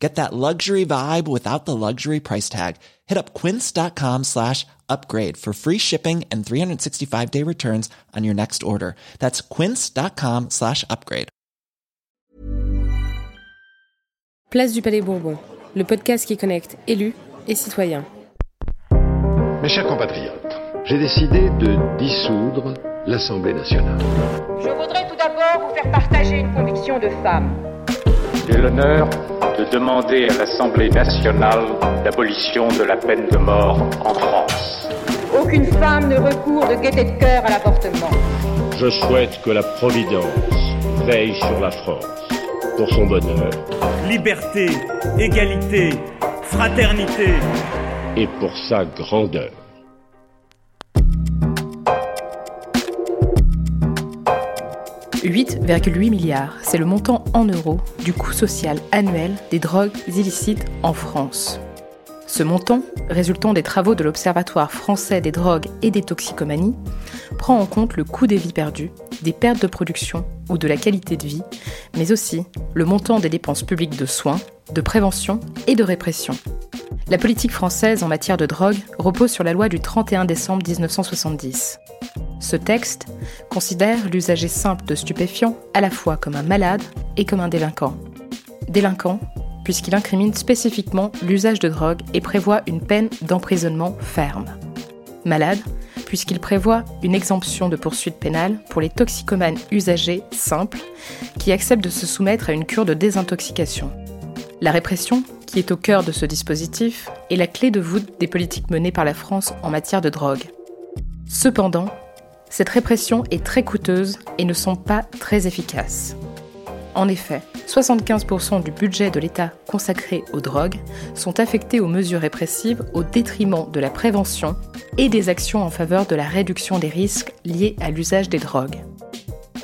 Get that luxury vibe without the luxury price tag. Hit up quince.com slash upgrade for free shipping and 365 day returns on your next order. That's quince.com slash upgrade. Place du Palais Bourbon, le podcast qui connecte élus et citoyens. Mes chers compatriotes, j'ai décidé de dissoudre l'Assemblée nationale. Je voudrais tout d'abord vous faire partager une conviction de femme. J'ai l'honneur de demander à l'Assemblée nationale l'abolition de la peine de mort en France. Aucune femme ne recourt de gaieté de cœur à l'avortement. Je souhaite que la Providence veille sur la France pour son bonheur Liberté, égalité, fraternité. et pour sa grandeur. 8,8 milliards, c'est le montant en euros du coût social annuel des drogues illicites en France. Ce montant, résultant des travaux de l'Observatoire français des drogues et des toxicomanies, prend en compte le coût des vies perdues, des pertes de production ou de la qualité de vie, mais aussi le montant des dépenses publiques de soins, de prévention et de répression. La politique française en matière de drogue repose sur la loi du 31 décembre 1970. Ce texte considère l'usager simple de stupéfiants à la fois comme un malade et comme un délinquant. Délinquant, puisqu'il incrimine spécifiquement l'usage de drogue et prévoit une peine d'emprisonnement ferme. Malade, puisqu'il prévoit une exemption de poursuite pénale pour les toxicomanes usagers simples qui acceptent de se soumettre à une cure de désintoxication. La répression, qui est au cœur de ce dispositif, est la clé de voûte des politiques menées par la France en matière de drogue. Cependant, cette répression est très coûteuse et ne sont pas très efficaces. En effet, 75% du budget de l'État consacré aux drogues sont affectés aux mesures répressives au détriment de la prévention et des actions en faveur de la réduction des risques liés à l'usage des drogues.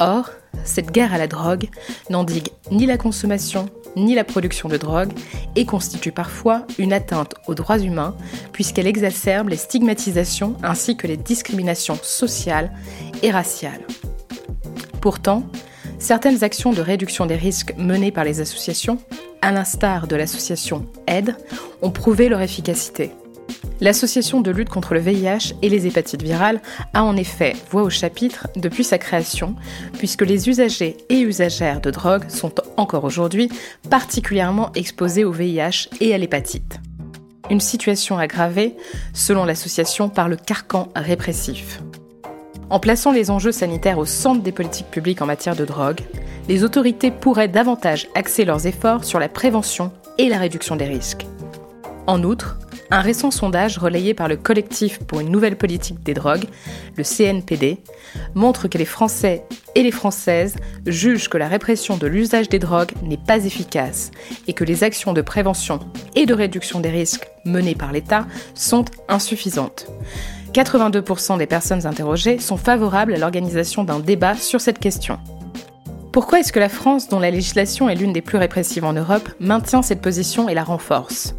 Or, cette guerre à la drogue n'endigue ni la consommation ni la production de drogue et constitue parfois une atteinte aux droits humains puisqu'elle exacerbe les stigmatisations ainsi que les discriminations sociales et raciales. Pourtant, certaines actions de réduction des risques menées par les associations, à l'instar de l'association AIDE, ont prouvé leur efficacité. L'association de lutte contre le VIH et les hépatites virales a en effet voix au chapitre depuis sa création, puisque les usagers et usagères de drogue sont encore aujourd'hui particulièrement exposés au VIH et à l'hépatite. Une situation aggravée, selon l'association, par le carcan répressif. En plaçant les enjeux sanitaires au centre des politiques publiques en matière de drogue, les autorités pourraient davantage axer leurs efforts sur la prévention et la réduction des risques. En outre, un récent sondage relayé par le collectif pour une nouvelle politique des drogues, le CNPD, montre que les Français et les Françaises jugent que la répression de l'usage des drogues n'est pas efficace et que les actions de prévention et de réduction des risques menées par l'État sont insuffisantes. 82% des personnes interrogées sont favorables à l'organisation d'un débat sur cette question. Pourquoi est-ce que la France, dont la législation est l'une des plus répressives en Europe, maintient cette position et la renforce?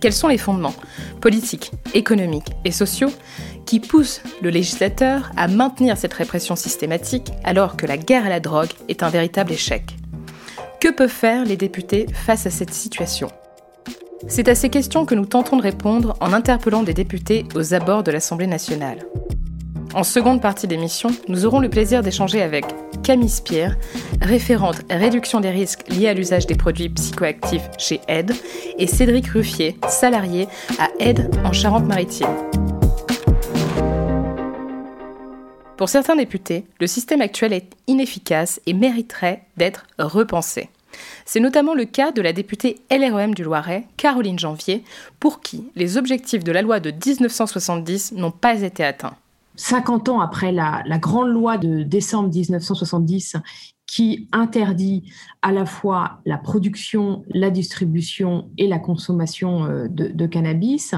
Quels sont les fondements politiques, économiques et sociaux qui poussent le législateur à maintenir cette répression systématique alors que la guerre à la drogue est un véritable échec? Que peuvent faire les députés face à cette situation? C'est à ces questions que nous tentons de répondre en interpellant des députés aux abords de l'Assemblée nationale. En seconde partie d'émission, nous aurons le plaisir d'échanger avec Camille Spire, référente réduction des risques liés à l'usage des produits psychoactifs chez AIDE, et Cédric Ruffier, salarié à AIDE en Charente-Maritime. Pour certains députés, le système actuel est inefficace et mériterait d'être repensé. C'est notamment le cas de la députée LREM du Loiret, Caroline Janvier, pour qui les objectifs de la loi de 1970 n'ont pas été atteints. 50 ans après la, grande loi de décembre 1970 qui interdit à la fois la production, la distribution et la consommation euh, de, cannabis,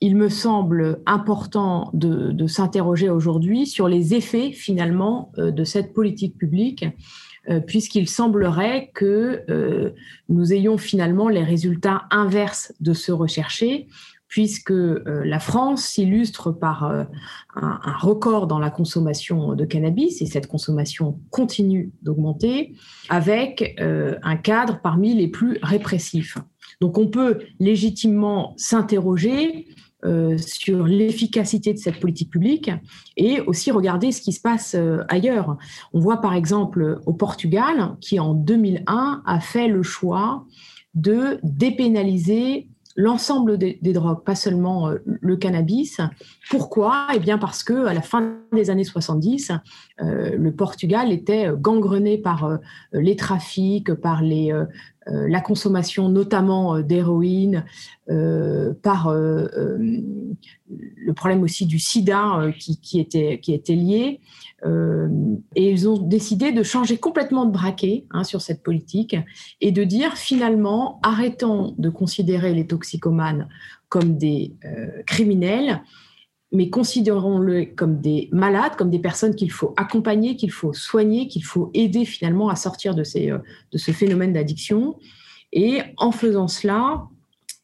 il me semble important de, s'interroger aujourd'hui sur les effets finalement euh, de cette politique publique euh, puisqu'il semblerait que nous ayons finalement les résultats inverses de ce recherché, puisque euh, la France s'illustre par euh, un, record dans la consommation de cannabis, et cette consommation continue d'augmenter, avec euh, un cadre parmi les plus répressifs. Donc on peut légitimement s'interroger sur l'efficacité de cette politique publique et aussi regarder ce qui se passe ailleurs. On voit par exemple au Portugal qui en 2001 a fait le choix de dépénaliser l'ensemble des, drogues, pas seulement euh, le cannabis. Pourquoi? Eh bien parce que à la fin des années 70, euh, le Portugal était gangrené par euh, les trafics, par les, la consommation notamment d'héroïne, par le problème aussi du sida qui, était, qui était lié. Euh, et ils ont décidé de changer complètement de braquet hein, sur cette politique et de dire finalement, arrêtons de considérer les toxicomanes comme des euh, criminels, mais considérons-le comme des malades, comme des personnes qu'il faut accompagner, qu'il faut soigner, qu'il faut aider finalement à sortir de, ces, euh, de ce phénomène d'addiction. Et en faisant cela,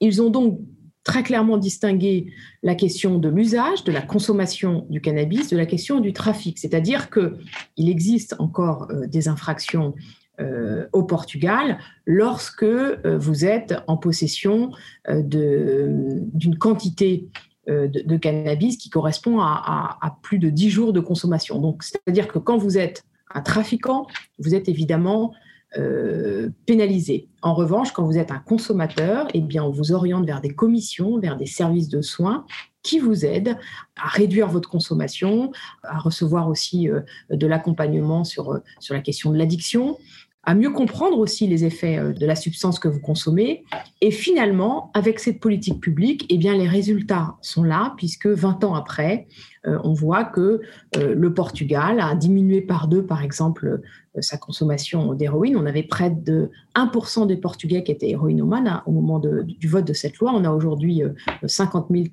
ils ont donc très clairement distinguer la question de l'usage, de la consommation du cannabis, de la question du trafic. C'est-à-dire qu'il existe encore euh, des infractions euh, au Portugal lorsque vous êtes en possession d'une quantité de, cannabis qui correspond à, plus de 10 jours de consommation. Donc, c'est-à-dire que quand vous êtes un trafiquant, vous êtes évidemment euh, pénalisé. En revanche, quand vous êtes un consommateur, eh bien, on vous oriente vers des commissions, vers des services de soins qui vous aident à réduire votre consommation, à recevoir aussi euh, de l'accompagnement sur, euh, sur la question de l'addiction, à mieux comprendre aussi les effets de la substance que vous consommez. Et finalement, avec cette politique publique, eh bien, les résultats sont là, puisque 20 ans après, euh, on voit que euh, le Portugal a diminué par deux, par exemple, euh, sa consommation d'héroïne. On avait près de 1% des Portugais qui étaient héroïnomanes hein, au moment du vote de cette loi. On a aujourd'hui 50 000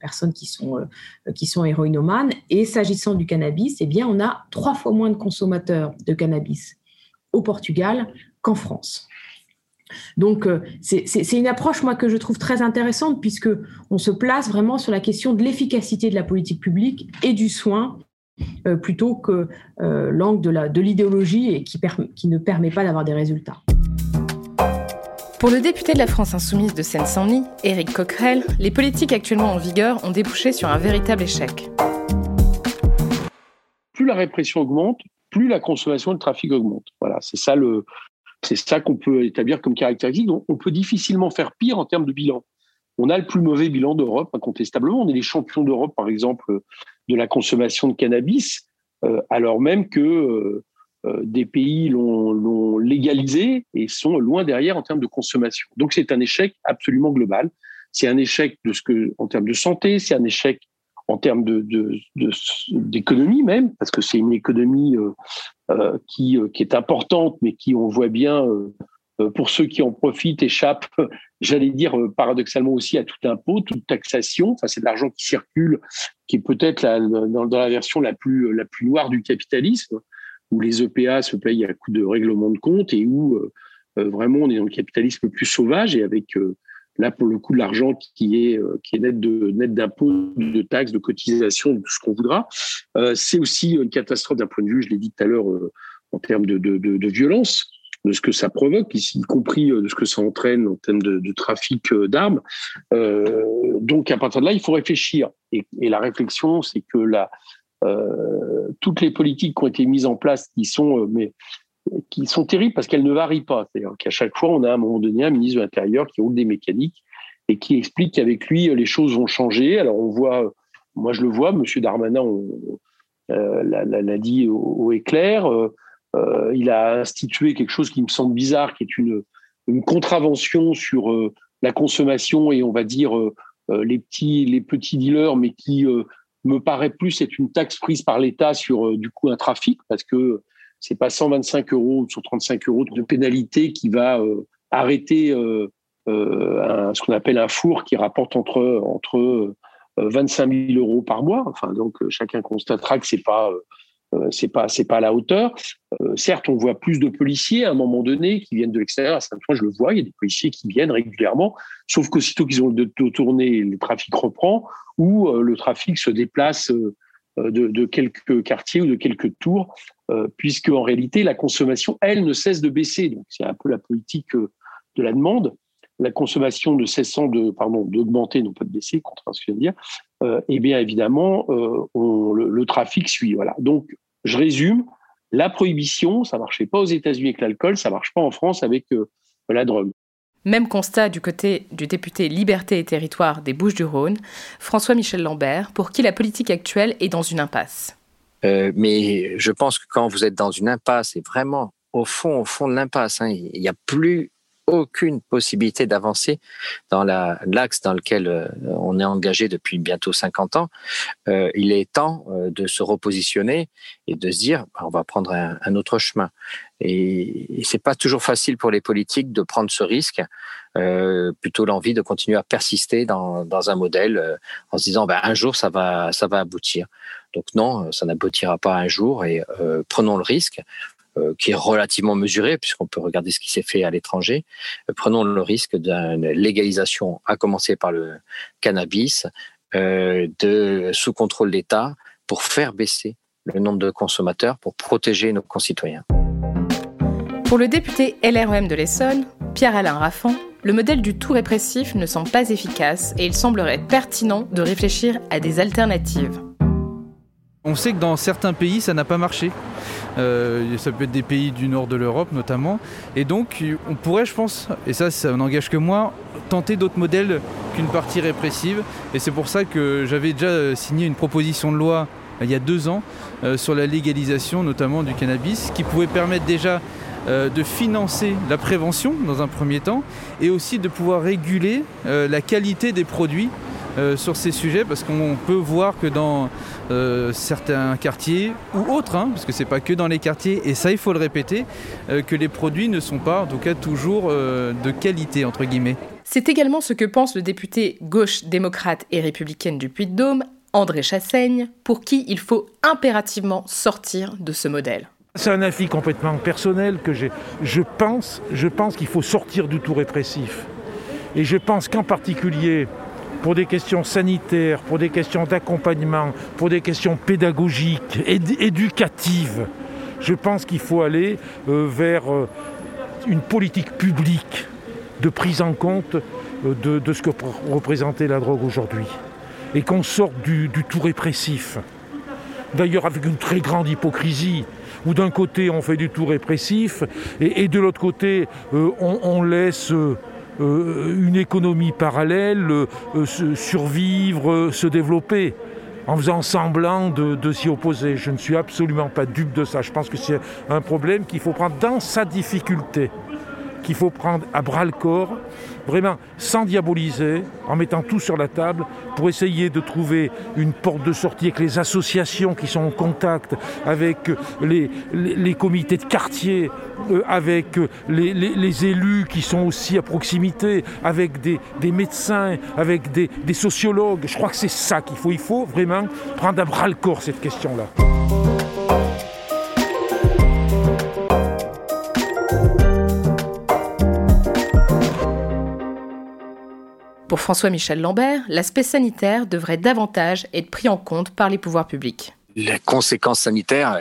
personnes qui sont, qui sont héroïnomanes. Et s'agissant du cannabis, eh bien, on a trois fois moins de consommateurs de cannabis au Portugal qu'en France. Donc, euh, c'est une approche, moi, que je trouve très intéressante, puisque on se place vraiment sur la question de l'efficacité de la politique publique et du soin, euh, plutôt que euh, l'angle de l'idéologie et qui, qui ne permet pas d'avoir des résultats. Pour le député de la France insoumise de Seine-Saint-Denis, Éric Coquerel, les politiques actuellement en vigueur ont débouché sur un véritable échec. Plus la répression augmente, plus la consommation le trafic augmente. Voilà, c'est ça le, c'est ça qu'on peut établir comme caractéristique. On peut difficilement faire pire en termes de bilan. On a le plus mauvais bilan d'Europe, incontestablement. On est les champions d'Europe, par exemple, de la consommation de cannabis, euh, alors même que euh, euh, des pays l'ont légalisé et sont loin derrière en termes de consommation. Donc, c'est un échec absolument global. C'est un échec de ce que, en termes de santé, c'est un échec en termes d'économie même, parce que c'est une économie euh, euh, qui, euh, qui est importante, mais qui, on voit bien, pour ceux qui en profitent, échappe, j'allais dire paradoxalement aussi à tout impôt, toute taxation. Enfin, c'est de l'argent qui circule, qui est peut-être dans, dans, la version la plus, la plus noire du capitalisme, où les EPA se payent à coup de règlement de compte et où vraiment on est dans le capitalisme plus sauvage et avec Là, pour le coup, l'argent qui est, euh, qui est net de net d'impôts, de taxes, de cotisations, de ce qu'on voudra. Euh, c'est aussi une catastrophe d'un point de vue, je l'ai dit tout à l'heure, euh, en termes de, de, violence, de ce que ça provoque, y compris de ce que ça entraîne en termes de, trafic d'armes. Donc, à partir de là, il faut réfléchir. Et, et la réflexion, c'est que la, toutes les politiques qui ont été mises en place, qui sont mais qui sont terribles parce qu'elles ne varient pas. C'est-à-dire qu'à chaque fois, on a à un moment donné un ministre de l'Intérieur qui roule des mécaniques et qui explique qu'avec lui, les choses vont changer. Alors on voit, moi je le vois, M. Darmanin euh, l'a dit au, éclair, euh, euh, il a institué quelque chose qui me semble bizarre, qui est une, contravention sur la consommation et on va dire les petits, les petits dealers, mais qui me paraît plus être une taxe prise par l'État sur du coup un trafic, parce que c'est pas 125 euros ou 135 euros de pénalité qui va arrêter ce qu'on appelle un four qui rapporte entre entre 25 000 euros par mois. Enfin, donc chacun constatera que c'est pas euh, c'est pas c'est pas à la hauteur. Euh, certes, on voit plus de policiers à un moment donné qui viennent de l'extérieur. À saint je le vois, il y a des policiers qui viennent régulièrement. Sauf qu'aussitôt qu'ils ont le dos tourné, le trafic reprend ou euh, le trafic se déplace de, quelques quartiers ou de quelques tours, puisque en réalité la consommation, elle, ne cesse de baisser. Donc c'est un peu la politique de la demande la consommation ne cessant de, d'augmenter, non pas de baisser, contrairement à ce que je viens de dire, euh, eh bien évidemment, euh, le, trafic suit. Voilà. Donc, je résume, la prohibition, ça marchait pas aux États-Unis avec l'alcool, ça marche pas en France avec euh, la drogue. Même constat du côté du député Liberté et Territoire des Bouches-du-Rhône, François-Michel Lambert, pour qui la politique actuelle est dans une impasse. Mais je pense que quand vous êtes dans une impasse, et vraiment au fond, au fond de l'impasse, hein, il n'y a plus aucune possibilité d'avancer dans l'axe dans lequel euh, on est engagé depuis bientôt 50 ans, euh, il est temps euh, de se repositionner et de se dire bah, on va prendre un, autre chemin. Et, et c'est pas toujours facile pour les politiques de prendre ce risque. plutôt l'envie de continuer à persister dans, dans un modèle en se disant bah, un jour ça va ça va aboutir. Donc non, ça n'aboutira pas un jour et prenons le risque. Euh, qui est relativement mesuré, puisqu'on peut regarder ce qui s'est fait à l'étranger. Euh, prenons le risque d'une légalisation, à commencer par le cannabis, euh, de sous contrôle d'État, pour faire baisser le nombre de consommateurs, pour protéger nos concitoyens. Pour le député LREM de l'Essonne, Pierre-Alain Raffan, le modèle du tout répressif ne semble pas efficace et il semblerait pertinent de réfléchir à des alternatives. On sait que dans certains pays, ça n'a pas marché. Euh, ça peut être des pays du nord de l'Europe notamment. Et donc, on pourrait, je pense, et ça, ça n'engage que moi, tenter d'autres modèles qu'une partie répressive. Et c'est pour ça que j'avais déjà signé une proposition de loi euh, il y a deux ans euh, sur la légalisation notamment du cannabis, qui pouvait permettre déjà de financer la prévention dans un premier temps et aussi de pouvoir réguler la qualité des produits sur ces sujets parce qu'on peut voir que dans euh, certains quartiers ou autres, hein, parce que c'est pas que dans les quartiers, et ça il faut le répéter, euh, que les produits ne sont pas en tout cas toujours euh, de qualité entre guillemets. C'est également ce que pense le député gauche démocrate et républicaine du Puy-de-Dôme, André Chassaigne, pour qui il faut impérativement sortir de ce modèle. C'est un avis complètement personnel que j'ai. Je pense, je pense qu'il faut sortir du tout répressif. Et je pense qu'en particulier, pour des questions sanitaires, pour des questions d'accompagnement, pour des questions pédagogiques, éducatives. Je pense qu'il faut aller euh, vers euh, une politique publique de prise en compte euh, de, ce que représentait la drogue aujourd'hui. Et qu'on sorte du, tout répressif. D'ailleurs avec une très grande hypocrisie où d'un côté on fait du tout répressif et, de l'autre côté on, laisse une économie parallèle, euh, survivre, se développer en faisant semblant de, de s'y opposer. Je ne suis absolument pas dupe de ça. Je pense que c'est un problème qu'il faut prendre dans sa difficulté, qu'il faut prendre à bras le corps vraiment sans diaboliser, en mettant tout sur la table, pour essayer de trouver une porte de sortie avec les associations qui sont en contact, avec les, les, comités de quartier, euh, avec les, les, élus qui sont aussi à proximité, avec des, des médecins, avec des, des sociologues. Je crois que c'est ça qu'il faut. Il faut vraiment prendre à bras le corps cette question-là. François-Michel Lambert, l'aspect sanitaire devrait davantage être pris en compte par les pouvoirs publics les conséquences sanitaires,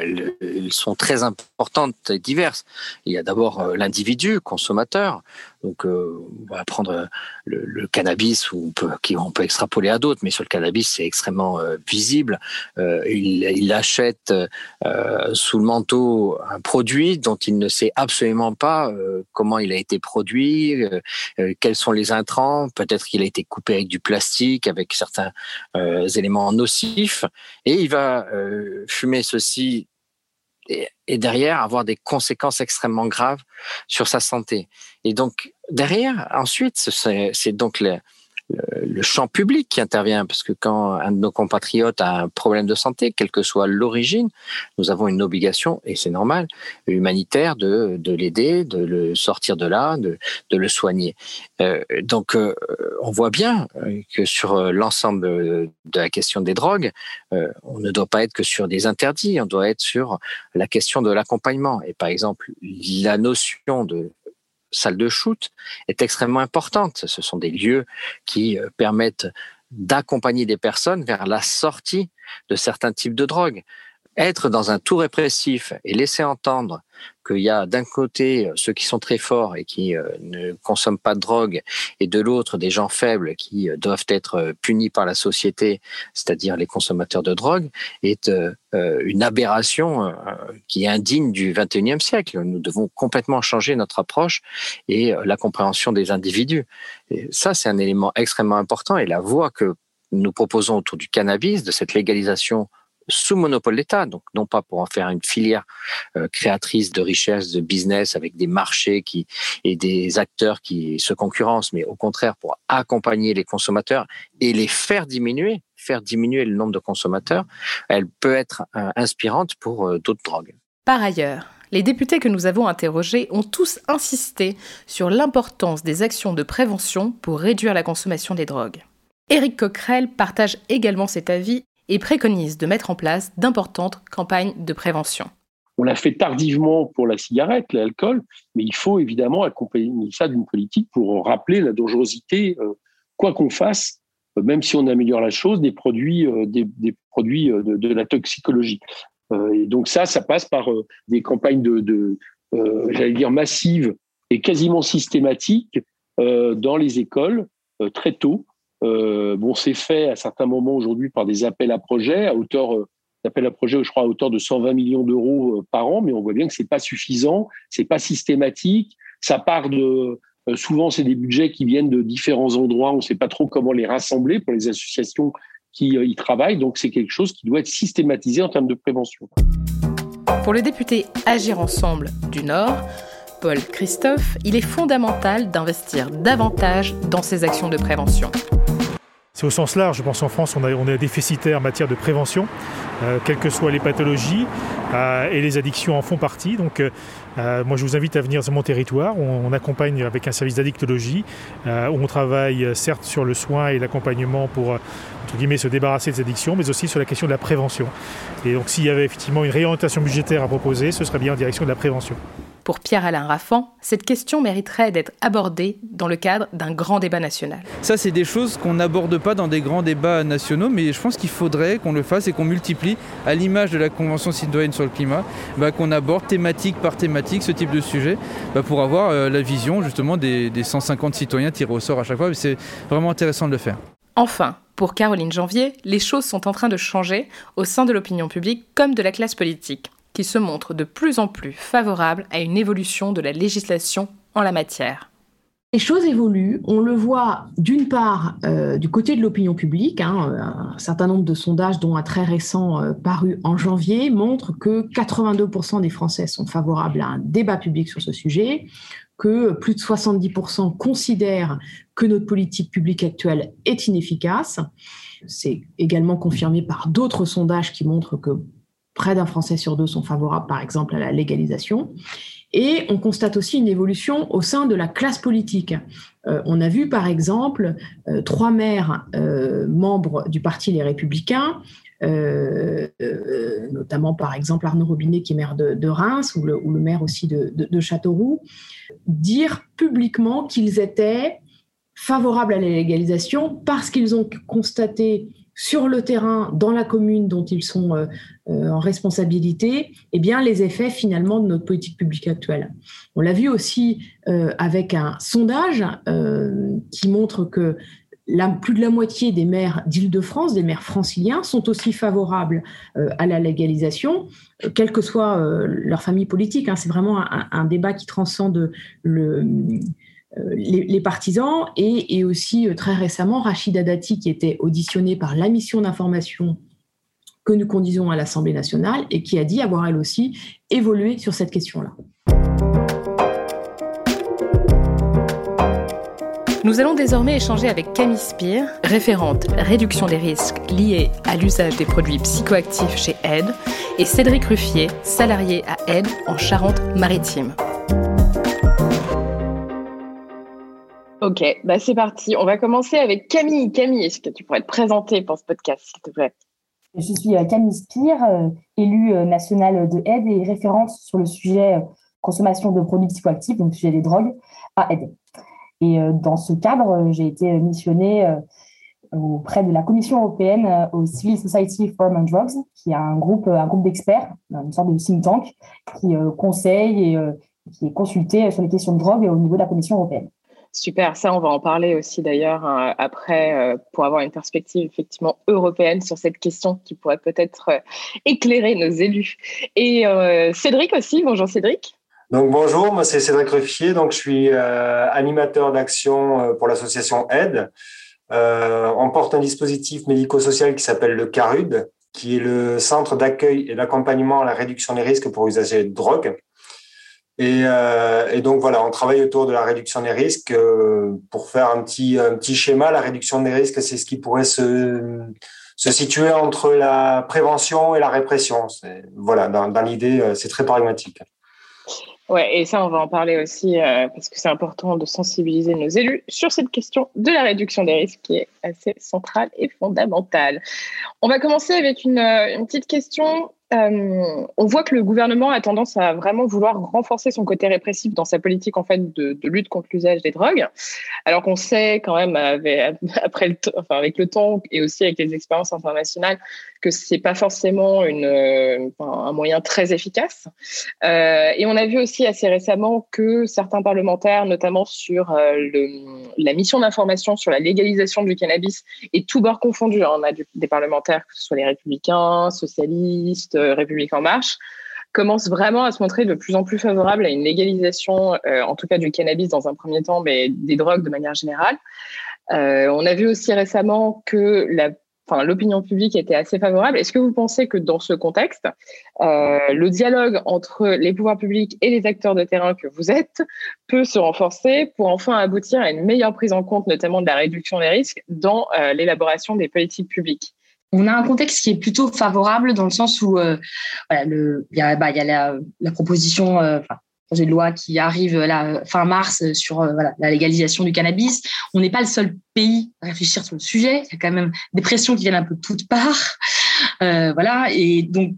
sont très importantes et diverses. Il y a d'abord euh, l'individu, consommateur. Donc, euh, on va prendre le, cannabis, ou on peut, extrapoler à d'autres, mais sur le cannabis, c'est extrêmement euh, visible. il, il, achète sous le manteau un produit dont il ne sait absolument pas comment il a été produit, quels sont les intrants. Peut-être qu'il a été coupé avec du plastique, avec certains éléments nocifs, et il va euh, fumer ceci et, derrière avoir des conséquences extrêmement graves sur sa santé. Et donc derrière, ensuite, c'est donc le, champ public qui intervient, parce que quand un de nos compatriotes a un problème de santé, quelle que soit l'origine, nous avons une obligation, et c'est normal, humanitaire, de, de l'aider, de le sortir de là, de, de le soigner. Euh, donc, euh, on voit bien que sur l'ensemble de la question des drogues, euh, on ne doit pas être que sur des interdits, on doit être sur la question de l'accompagnement. Et par exemple, la notion de salle de shoot est extrêmement importante. Ce sont des lieux qui euh, permettent d'accompagner des personnes vers la sortie de certains types de drogues être dans un tout répressif et laisser entendre qu'il y a d'un côté euh, ceux qui sont très forts et qui euh, ne consomment pas de drogue et de l'autre des gens faibles qui euh, doivent être punis par la société, c'est-à-dire les consommateurs de drogue, est une aberration qui est indigne du 21e siècle. Nous devons complètement changer notre approche et la compréhension des individus. Ça, c'est un élément extrêmement important et la voie que nous proposons autour du cannabis, de cette légalisation sous monopole d'État, donc non pas pour en faire une filière euh, créatrice de richesse, de business avec des marchés qui et des acteurs qui se concurrencent, mais au contraire pour accompagner les consommateurs et les faire diminuer, faire diminuer le nombre de consommateurs, elle peut être euh, inspirante pour euh, d'autres drogues. Par ailleurs, les députés que nous avons interrogés ont tous insisté sur l'importance des actions de prévention pour réduire la consommation des drogues. Éric Coquerel partage également cet avis et préconise de mettre en place d'importantes campagnes de prévention. On l'a fait tardivement pour la cigarette, l'alcool, mais il faut évidemment accompagner ça d'une politique pour rappeler la dangerosité, euh, quoi qu'on fasse, euh, même si on améliore la chose, des produits, euh, des, produits de, la toxicologie. et donc ça, ça passe par des campagnes de, j'allais dire, massives et quasiment systématiques dans les écoles très tôt bon, c'est fait à certains moments aujourd'hui par des appels à projets à hauteur, euh, appels à projets, je crois, à hauteur de 120 millions d'euros euh, par an, mais on voit bien que c'est pas suffisant, c'est pas systématique. Ça part de, euh, souvent, c'est des budgets qui viennent de différents endroits. On ne sait pas trop comment les rassembler pour les associations qui y travaillent. Donc, c'est quelque chose qui doit être systématisé en termes de prévention. Pour le député Agir Ensemble du Nord, Paul Christophe, il est fondamental d'investir davantage dans ces actions de prévention. C'est au sens large, je pense en France, on, on est déficitaire en matière de prévention, euh, quelles que soient les pathologies, euh, et les addictions en font partie. Donc euh, moi je vous invite à venir sur mon territoire, on, accompagne avec un service d'addictologie, où on travaille certes sur le soin et l'accompagnement pour guillemets, se débarrasser des addictions, mais aussi sur la question de la prévention. Et donc s'il y avait effectivement une réorientation budgétaire à proposer, ce serait bien en direction de la prévention. Pour Pierre-Alain Raffan, cette question mériterait d'être abordée dans le cadre d'un grand débat national. Ça, c'est des choses qu'on n'aborde pas dans des grands débats nationaux, mais je pense qu'il faudrait qu'on le fasse et qu'on multiplie, à l'image de la Convention citoyenne sur le climat, bah, qu'on aborde thématique par thématique ce type de sujet, bah, pour avoir euh, la vision justement des, des 150 citoyens tirés au sort à chaque fois. C'est vraiment intéressant de le faire. Enfin, pour Caroline Janvier, les choses sont en train de changer au sein de l'opinion publique comme de la classe politique qui se montre de plus en plus favorable à une évolution de la législation en la matière. Les choses évoluent. On le voit d'une part euh, du côté de l'opinion publique. Hein, un certain nombre de sondages, dont un très récent euh, paru en janvier, montrent que 82% des Français sont favorables à un débat public sur ce sujet, que plus de 70% considèrent que notre politique publique actuelle est inefficace. C'est également confirmé par d'autres sondages qui montrent que près d'un Français sur deux sont favorables, par exemple, à la légalisation. Et on constate aussi une évolution au sein de la classe politique. Euh, on a vu, par exemple, euh, trois maires euh, membres du Parti Les Républicains, notamment par exemple Arnaud Robinet qui est maire de, Reims ou le, maire aussi de, Châteauroux, dire publiquement qu'ils étaient favorables à la légalisation parce qu'ils ont constaté sur le terrain, dans la commune dont ils sont en responsabilité, eh bien, les effets finalement de notre politique publique actuelle. On l'a vu aussi euh, avec un sondage qui montre que plus de la moitié des maires d'Île-de-France, des maires franciliens, sont aussi favorables à la légalisation, quelle que soit leur famille politique. Hein. C'est vraiment un, débat qui transcende le euh, les, partisans et, aussi euh, très récemment Rachida Dati qui était auditionné par la mission d'information que nous conduisons à l'Assemblée nationale et qui a dit avoir elle aussi évolué sur cette question-là. Nous allons désormais échanger avec Camille Spire, référente réduction des risques liés à l'usage des produits psychoactifs chez Aide, et Cédric Ruffier, salarié à Aide en Charente-Maritime. Ok, bah c'est parti. On va commencer avec Camille. Camille, est-ce que tu pourrais te présenter pour ce podcast, s'il te plaît? Je suis euh, Camille Spire, euh, élue euh, nationale de Aide et référente sur le sujet consommation de produits psychoactifs, donc le sujet des drogues, à Aide. Et dans ce cadre, j'ai été missionnée auprès de la Commission européenne au Civil Society for and Drugs, qui est un groupe, un groupe d'experts, une sorte de think tank, qui conseille et qui est consulté sur les questions de drogue au niveau de la Commission européenne. Super, ça on va en parler aussi d'ailleurs euh, après euh, pour avoir une perspective effectivement européenne sur cette question qui pourrait peut-être euh, éclairer nos élus. Et Cédric aussi, bonjour Cédric. Donc bonjour, moi c'est Cédric Ruffier, donc je suis animateur d'action pour l'association Aide. on porte un dispositif médico-social qui s'appelle le CARUD, qui est le centre d'accueil et d'accompagnement à la réduction des risques pour usagers de drogue. Et, euh, et, donc voilà, on travaille autour de la réduction des risques. Euh, pour faire un petit, un petit schéma, la réduction des risques, c'est ce qui pourrait se, se situer entre la prévention et la répression. Voilà, dans, dans l'idée, euh, c'est très pragmatique. Ouais, et ça, on va en parler aussi parce que c'est important de sensibiliser nos élus sur cette question de la réduction des risques qui est assez centrale et fondamentale. On va commencer avec une, une petite question euh, on voit que le gouvernement a tendance à vraiment vouloir renforcer son côté répressif dans sa politique en fait de, lutte contre l'usage des drogues, alors qu'on sait quand même après le enfin, avec le temps et aussi avec les expériences internationales que c'est pas forcément une, euh, un moyen très efficace. Euh, et on a vu aussi assez récemment que certains parlementaires, notamment sur le, la mission d'information sur la légalisation du cannabis, et tout bord confondu, hein, on a des parlementaires que ce soit les républicains, socialistes euh, République en marche, commence vraiment à se montrer de plus en plus favorable à une légalisation, euh, en tout cas du cannabis dans un premier temps, mais des drogues de manière générale. Euh, on a vu aussi récemment que la Enfin, l'opinion publique était assez favorable. Est-ce que vous pensez que dans ce contexte, le dialogue entre les pouvoirs publics et les acteurs de terrain que vous êtes peut se renforcer pour enfin aboutir à une meilleure prise en compte, notamment de la réduction des risques, dans l'élaboration des politiques publiques? On a un contexte qui est plutôt favorable dans le sens où euh, il y a, bah, y a la, la, proposition, euh, enfin, projet de loi qui arrive là, fin mars sur euh, la légalisation du cannabis. On n'est pas le seul pays à réfléchir sur le sujet. Il y a quand même des pressions qui viennent un peu de toutes parts. Euh, voilà, et donc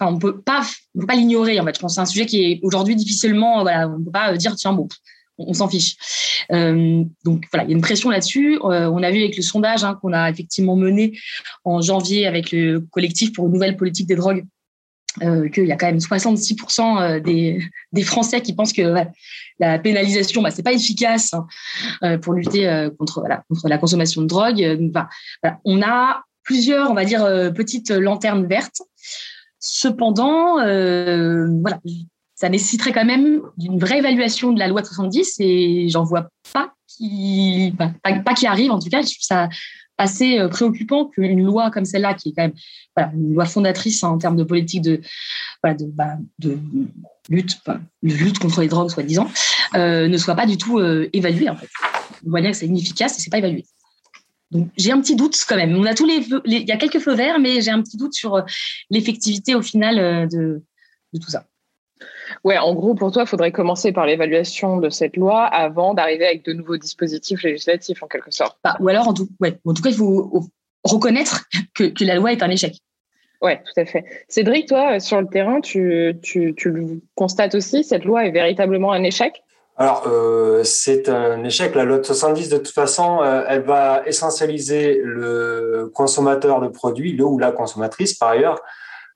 on peut pas, on peut pas l'ignorer. En fait, je pense que c'est un sujet qui est aujourd'hui difficilement, voilà, on peut pas dire tiens bon, on, s'en fiche. Euh, donc voilà, il y a une pression là-dessus. Euh, on a vu avec le sondage hein, qu'on a effectivement mené en janvier avec le collectif pour une nouvelle politique des drogues euh, qu'il y a quand même 66% des, des, Français qui pensent que la pénalisation, bah, c'est pas efficace hein, pour lutter contre, la consommation de drogue. On a plusieurs, on va dire, petites lanternes vertes. Cependant, ça nécessiterait quand même d'une vraie évaluation de la loi de 70 et j'en vois pas qui, pas, qui arrive en tout cas. Ça assez euh, préoccupant qu'une loi comme celle-là, qui est quand même une loi fondatrice en termes de politique de, de, bah, de lutte, de lutte contre les drogues, soi-disant, euh, ne soit pas du tout euh, évaluée. On voit bien que c'est inefficace et c'est pas évalué. Donc j'ai un petit doute quand même. On a tous les, il y a quelques feux verts, mais j'ai un petit doute sur l'effectivité au final de tout ça. Ouais, en gros, pour toi, il faudrait commencer par l'évaluation de cette loi avant d'arriver avec de nouveaux dispositifs législatifs, en quelque sorte. Bah, ou alors, en tout, ouais, en tout cas, il faut reconnaître que, que la loi est un échec. Oui, tout à fait. Cédric, toi, sur le terrain, tu, tu, tu le constates aussi, cette loi est véritablement un échec? Alors, euh, c'est un échec. La loi de 70, de toute façon, euh, elle va essentialiser le consommateur de produits, le ou la consommatrice par ailleurs,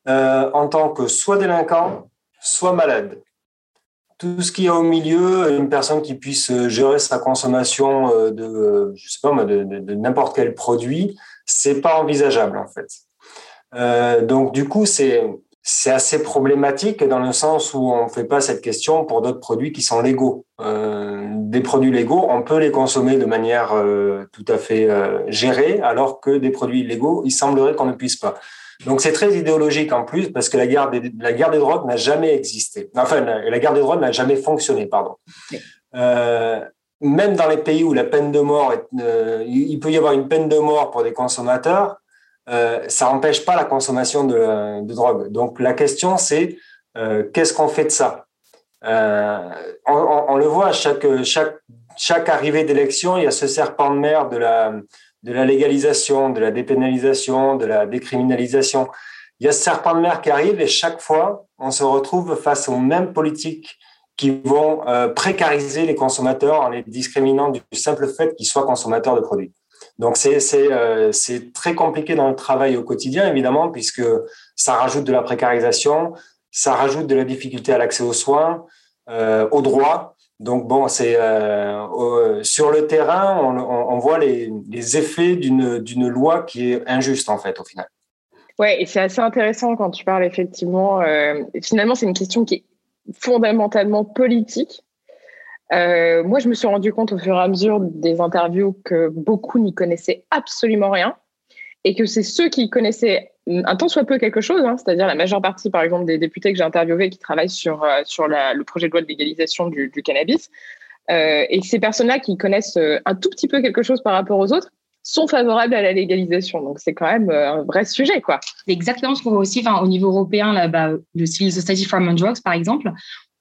euh, en tant que soit délinquant, soit malade. Tout ce qu'il y a au milieu, une personne qui puisse gérer sa consommation euh, de, je sais pas de, n'importe quel produit, c'est pas envisageable en fait. Euh, donc du coup, c'est c'est assez problématique dans le sens où on ne fait pas cette question pour d'autres produits qui sont légaux. Euh, des produits légaux, on peut les consommer de manière tout à fait gérée, alors que des produits illégaux, il semblerait qu'on ne puisse pas. Donc c'est très idéologique en plus parce que la guerre des, la guerre des drogues n'a jamais existé. Enfin, la, guerre des drogues n'a jamais fonctionné, pardon. Euh, même dans les pays où la peine de mort, est, il peut y avoir une peine de mort pour des consommateurs, ça n'empêche pas la consommation de, de, drogue. Donc la question, c'est qu'est-ce qu'on fait de ça? On, on, le voit, chaque, chaque, chaque arrivée d'élection, il y a ce serpent de mer de la, de la légalisation, de la dépénalisation, de la décriminalisation. Il y a ce serpent de mer qui arrive et chaque fois, on se retrouve face aux mêmes politiques qui vont euh, précariser les consommateurs en les discriminant du simple fait qu'ils soient consommateurs de produits. Donc c'est euh, c'est très compliqué dans le travail au quotidien évidemment puisque ça rajoute de la précarisation, ça rajoute de la difficulté à l'accès aux soins, euh, aux droits. Donc bon, c'est euh, sur le terrain, on, voit les, effets d'une loi qui est injuste en fait au final. Ouais, et c'est assez intéressant quand tu parles effectivement. Euh, finalement, c'est une question qui est fondamentalement politique. Euh, moi, je me suis rendu compte au fur et à mesure des interviews que beaucoup n'y connaissaient absolument rien et que c'est ceux qui connaissaient un tant soit peu quelque chose, hein, c'est-à-dire la majeure partie, par exemple, des députés que j'ai interviewés qui travaillent sur, euh, sur le projet de loi de légalisation du, cannabis. Euh, et ces personnes-là qui connaissent euh, un tout petit peu quelque chose par rapport aux autres sont favorables à la légalisation. Donc c'est quand même euh, un vrai sujet, quoi. C'est exactement ce qu'on voit aussi au niveau européen, là, bah, le Civil Society for Human Drugs, par exemple.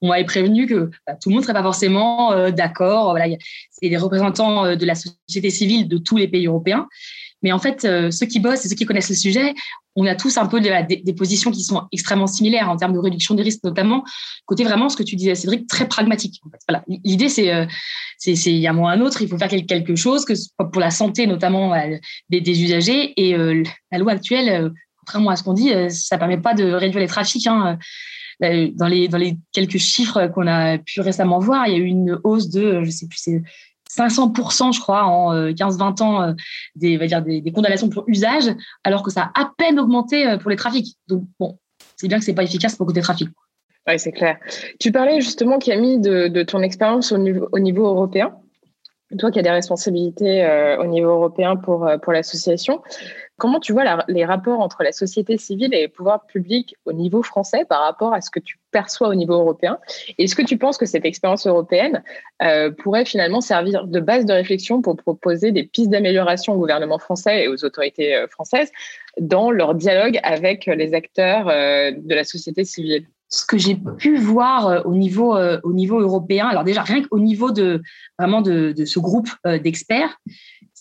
On avait prévenu que bah, tout le monde ne serait pas forcément d'accord. Voilà, c'est des représentants de la société civile de tous les pays européens. Mais en fait, euh, ceux qui bossent et ceux qui connaissent le sujet, on a tous un peu des, positions qui sont extrêmement similaires en termes de réduction des risques, notamment côté vraiment ce que tu disais, Cédric, très pragmatique. L'idée, c'est, euh, il y a moins un autre, il faut faire quelque chose que pour la santé notamment euh, des, usagers. Et euh, la loi actuelle, contrairement à ce qu'on dit, ça permet pas de réduire les trafics. Hein. Dans les, dans les quelques chiffres qu'on a pu récemment voir, il y a eu une hausse de, je sais plus, c'est 500%, je crois, en 15-20 euh, ans euh, des, condamnations pour usage, alors que ça a à peine augmenté euh, pour les trafics. Donc, bon, c'est bien que c'est pas efficace pour côté trafic. Oui, c'est clair. Tu parlais justement, Camille, de, ton expérience au niveau, au niveau européen. Toi qui as des responsabilités au niveau européen pour l'association, Comment tu vois les rapports entre la société civile et les pouvoirs publics au niveau français par rapport à ce que tu perçois au niveau européen? Est-ce que tu penses que cette expérience européenne euh, pourrait finalement servir de base de réflexion pour proposer des pistes d'amélioration au gouvernement français et aux autorités euh, françaises dans leur dialogue avec les acteurs euh, de la société civile? Ce que j'ai pu voir au niveau au niveau européen, alors déjà rien qu'au niveau de vraiment de, ce groupe d'experts,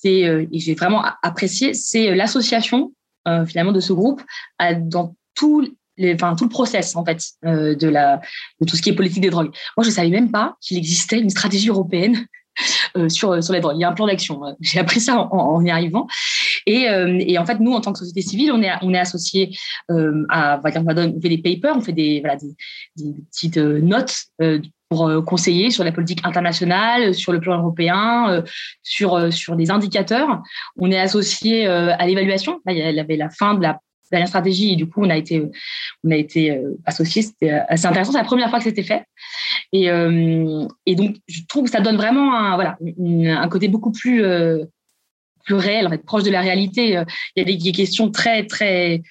c'est et j'ai vraiment apprécié, c'est l'association finalement de ce groupe dans tout le process en fait de tout ce qui est politique des drogues. Moi, je savais même pas qu'il existait une stratégie européenne euh, sur, les drogues. Il y a un plan d'action. J'ai appris ça en, y arrivant. Et, euh, et, en fait, nous, en tant que société civile, on est, on est associé euh, à, on, on fait des papers, on fait des, voilà, des, des petites notes pour conseiller sur la politique internationale, sur le plan européen, sur, sur des indicateurs. On est associé à l'évaluation. Là, il y avait la fin de la la stratégie et du coup on a été on a été euh, associés c'était assez intéressant c'est la première fois que c'était fait et euh, et donc je trouve que ça donne vraiment un voilà un côté beaucoup plus euh, plus réel fait, proche de la réalité il y a des, questions très très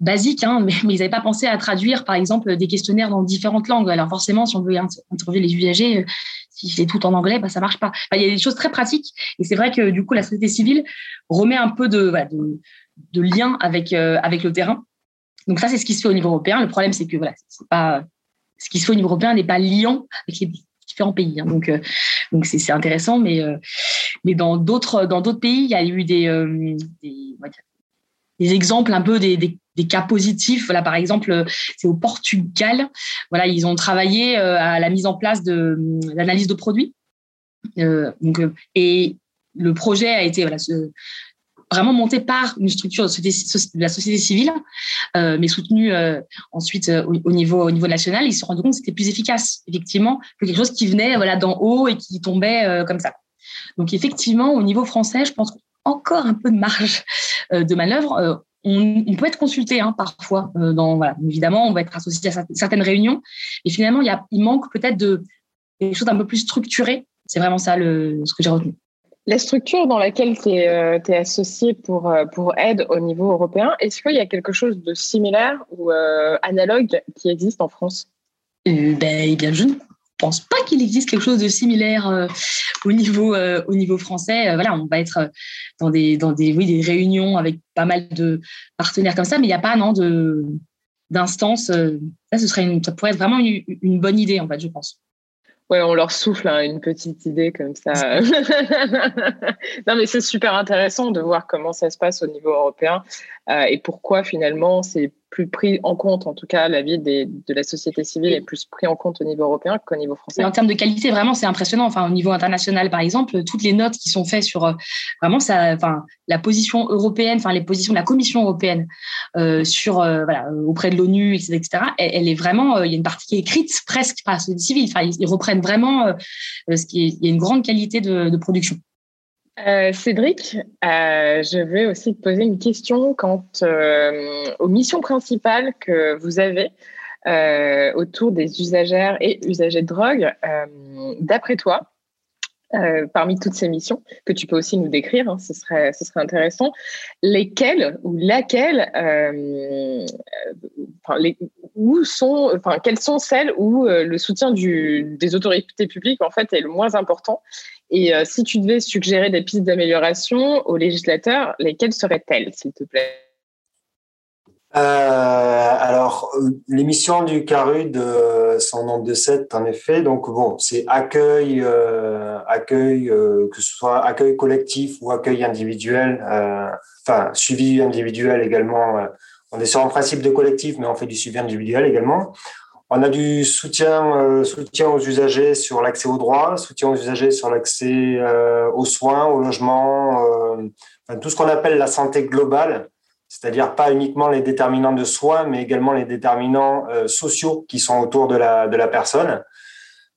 basiques hein, mais, mais ils n'avaient pas pensé à traduire par exemple des questionnaires dans différentes langues alors forcément si on veut interviewer les usagers si c'est tout en anglais, bah, ça marche pas. Enfin, il y a des choses très pratiques. Et c'est vrai que du coup, la société civile remet un peu de, voilà, de, de lien avec, euh, avec le terrain. Donc ça, c'est ce qui se fait au niveau européen. Le problème, c'est que voilà, c'est pas ce qui se fait au niveau européen n'est pas liant avec les différents pays. Hein. Donc, euh, donc c'est intéressant, mais euh, mais dans d'autres dans d'autres pays, il y a eu des des, des, exemples un peu des, des, des, cas positifs. Voilà, par exemple, c'est au Portugal. Voilà, ils ont travaillé à la mise en place de l'analyse de produits. donc et le projet a été voilà, vraiment monté par une structure de la société civile, euh, mais soutenue euh, ensuite euh, au, niveau, au niveau national. Ils se sont rendus compte que c'était plus efficace, effectivement, que quelque chose qui venait voilà, d'en haut et qui tombait euh, comme ça. Donc, effectivement, au niveau français, je pense encore un peu de marge euh, de manœuvre. On, on, peut être consulté hein, parfois. dans, voilà, évidemment, on va être associé à certaines réunions. Et finalement, il, y a, il manque peut-être de des choses un peu plus structurées. C'est vraiment ça le, ce que j'ai retenu. La structure dans laquelle tu es, euh, associé pour, euh, pour aide au niveau européen, est-ce qu'il y a quelque chose de similaire ou euh, analogue qui existe en France? Ben, eh bien, je ne pense pas qu'il existe quelque chose de similaire euh, au niveau euh, au niveau français. Euh, voilà, on va être dans des dans des oui des réunions avec pas mal de partenaires comme ça, mais il n'y a pas non de d'instance. ça, ce serait ça pourrait être vraiment une, une bonne idée en fait, je pense. Ouais, on leur souffle hein, une petite idée comme ça. non, mais c'est super intéressant de voir comment ça se passe au niveau européen et pourquoi finalement c'est plus pris en compte, en tout cas, la vie des, de la société civile est plus pris en compte au niveau européen qu'au niveau français? en termes de qualité, vraiment, c'est impressionnant. Enfin, au niveau international, par exemple, toutes les notes qui sont faites sur euh, vraiment ça, enfin, la position européenne, enfin, les positions de la Commission européenne euh, sur, euh, voilà, auprès de l'ONU, etc., elle, est vraiment, il y a une partie qui est écrite presque par la société civile. Enfin, ils, reprennent vraiment ce qui est, il y a une grande qualité de production. Euh, Cédric, euh, je vais aussi te poser une question quant euh, aux missions principales que vous avez autour des usagères et usagers de drogue. D'après toi, parmi toutes ces missions, que tu peux aussi nous décrire, hein, ce, serait, intéressant, lesquelles ou laquelle, les, où sont, enfin, quelles sont celles où le soutien des autorités publiques en fait est le moins important? Et euh, si tu devais suggérer des pistes d'amélioration aux législateurs, lesquelles seraient-elles, s'il te plaît? Euh, alors, l'émission du CARUD euh, son nombre de 7, en effet. Donc, bon, c'est accueil, euh, accueil que ce soit accueil collectif ou accueil individuel, enfin, suivi individuel également. on est sur un principe de collectif, mais on fait du suivi individuel également. On a du soutien, euh, soutien aux usagers sur l'accès aux droits, soutien aux usagers sur l'accès euh, aux soins, au logement, euh, tout ce qu'on appelle la santé globale, c'est-à-dire pas uniquement les déterminants de soins, mais également les déterminants sociaux qui sont autour de la, de la personne.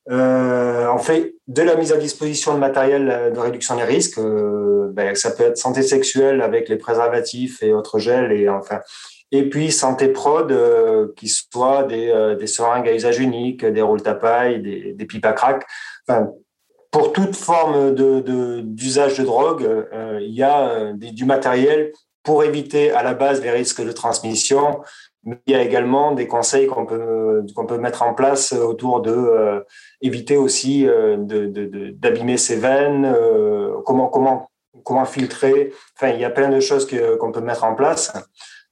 on fait de la mise à disposition de matériel de réduction des risques. Ben, ça peut être santé sexuelle avec les préservatifs et autres gels et enfin et puis santé prod, euh, qui soit des, euh, des seringues à usage unique, des rôles à paille, des, des pipes à crack. Enfin, pour toute forme d'usage de, de, drogue, euh, il y a du matériel pour éviter à la base les risques de transmission. Mais il y a également des conseils qu'on peut, qu'on peut mettre en place autour de éviter aussi d'abîmer ses veines, comment, comment, comment filtrer. Enfin, il y a plein de choses qu'on peut mettre en place.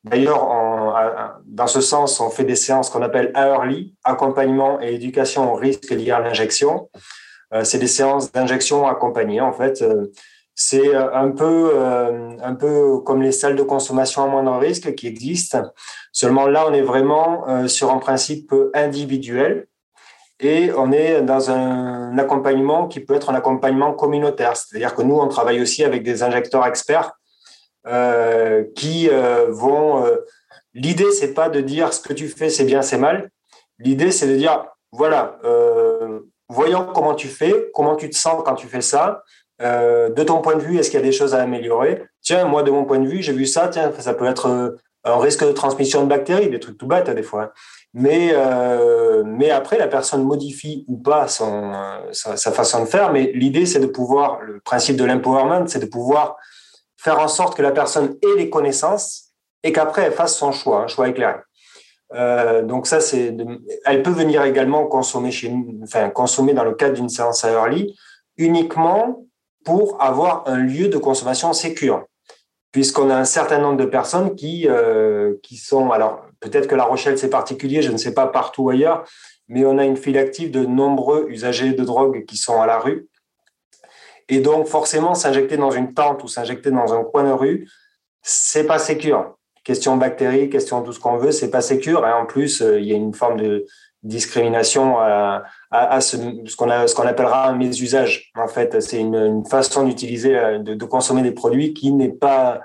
D'ailleurs, dans ce sens, on fait des séances qu'on appelle early, accompagnement et éducation au risque lié à l'injection. Euh, c'est des séances d'injection accompagnées, en fait. Euh, c'est un peu, euh, un peu comme les salles de consommation à moindre risque qui existent. Seulement là, on est vraiment sur un principe individuel et on est dans un accompagnement qui peut être un accompagnement communautaire. C'est-à-dire que nous, on travaille aussi avec des injecteurs experts euh, qui euh, vont. Euh, l'idée, c'est pas de dire ce que tu fais, c'est bien, c'est mal. L'idée, c'est de dire voilà, voyons comment tu fais, comment tu te sens quand tu fais ça. De ton point de vue, est-ce qu'il y a des choses à améliorer? Tiens, moi, de mon point de vue, j'ai vu ça. Tiens, ça peut être un risque de transmission de bactéries, des trucs tout bêtes, hein, des fois. Mais, mais après, la personne modifie ou pas son, sa, façon de faire. Mais l'idée, c'est de pouvoir, le principe de l'empowerment, c'est de pouvoir faire en sorte que la personne ait les connaissances et qu'après elle fasse son choix, un choix éclairé. Euh, donc ça, c'est, elle peut venir également consommer chez enfin consommer dans le cadre d'une séance à early uniquement pour avoir un lieu de consommation sécure, puisqu'on a un certain nombre de personnes qui euh, qui sont alors peut-être que La Rochelle c'est particulier, je ne sais pas partout ailleurs, mais on a une file active de nombreux usagers de drogue qui sont à la rue et donc, forcément, s'injecter dans une tente ou s'injecter dans un coin de rue, c'est pas sécure. Question bactéries, question tout ce qu'on veut, c'est pas sécure. Et en plus, euh, il y a une forme de discrimination à, à, ce, qu'on appellera un mésusage. En fait, c'est une, façon d'utiliser, euh, de, consommer des produits qui n'est pas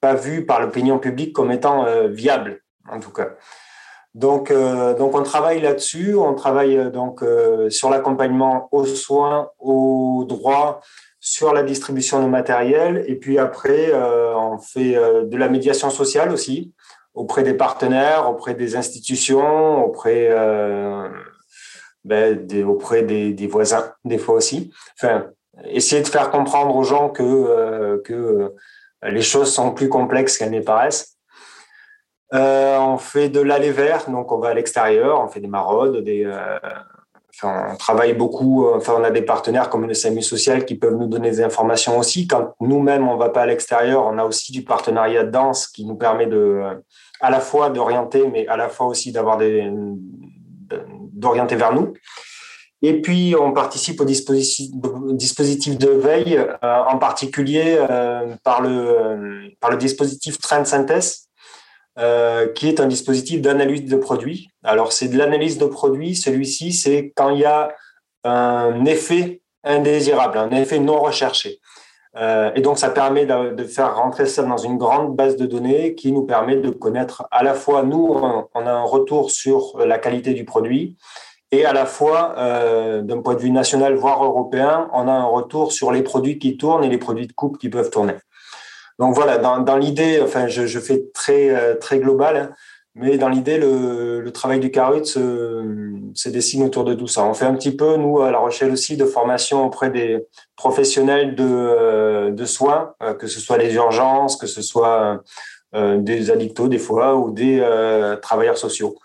pas vue par l'opinion publique comme étant euh, viable, en tout cas. Donc, euh, donc on travaille là-dessus. On travaille donc sur l'accompagnement aux soins, aux droits, sur la distribution de matériel. Et puis après, on fait de la médiation sociale aussi auprès des partenaires, auprès des institutions, auprès, ben, auprès des, voisins, des fois aussi. Enfin, essayer de faire comprendre aux gens que, que les choses sont plus complexes qu'elles ne paraissent. Euh, on fait de l'aller vert, donc on va à l'extérieur, on fait des maraudes, des, euh, on travaille beaucoup, enfin, on a des partenaires comme le SAMU social qui peuvent nous donner des informations aussi. Quand nous-mêmes, on ne va pas à l'extérieur, on a aussi du partenariat de danse qui nous permet de, à la fois d'orienter, mais à la fois aussi d'avoir des, d'orienter vers nous. Et puis, on participe au dispositif, de veille, euh, en particulier euh, par, le, par le dispositif Trend Synthèse, euh, qui est un dispositif d'analyse de produits. Alors, c'est de l'analyse de produits. Celui-ci, c'est quand il y a un effet indésirable, un effet non recherché. Euh, et donc, ça permet de, faire rentrer ça dans une grande base de données qui nous permet de connaître à la fois, nous, on, a un retour sur la qualité du produit, et à la fois, euh, d'un point de vue national, voire européen, on a un retour sur les produits qui tournent et les produits de coupe qui peuvent tourner. Donc voilà, dans, l'idée, enfin, je, je, fais très, euh, très global, hein, mais dans l'idée, le, travail du Carut se, se, dessine autour de tout ça. On fait un petit peu, nous, à La Rochelle aussi, de formation auprès des professionnels de, euh, soins, euh, que ce soit les urgences, que ce soit euh, des addictos des fois, ou des euh, travailleurs sociaux.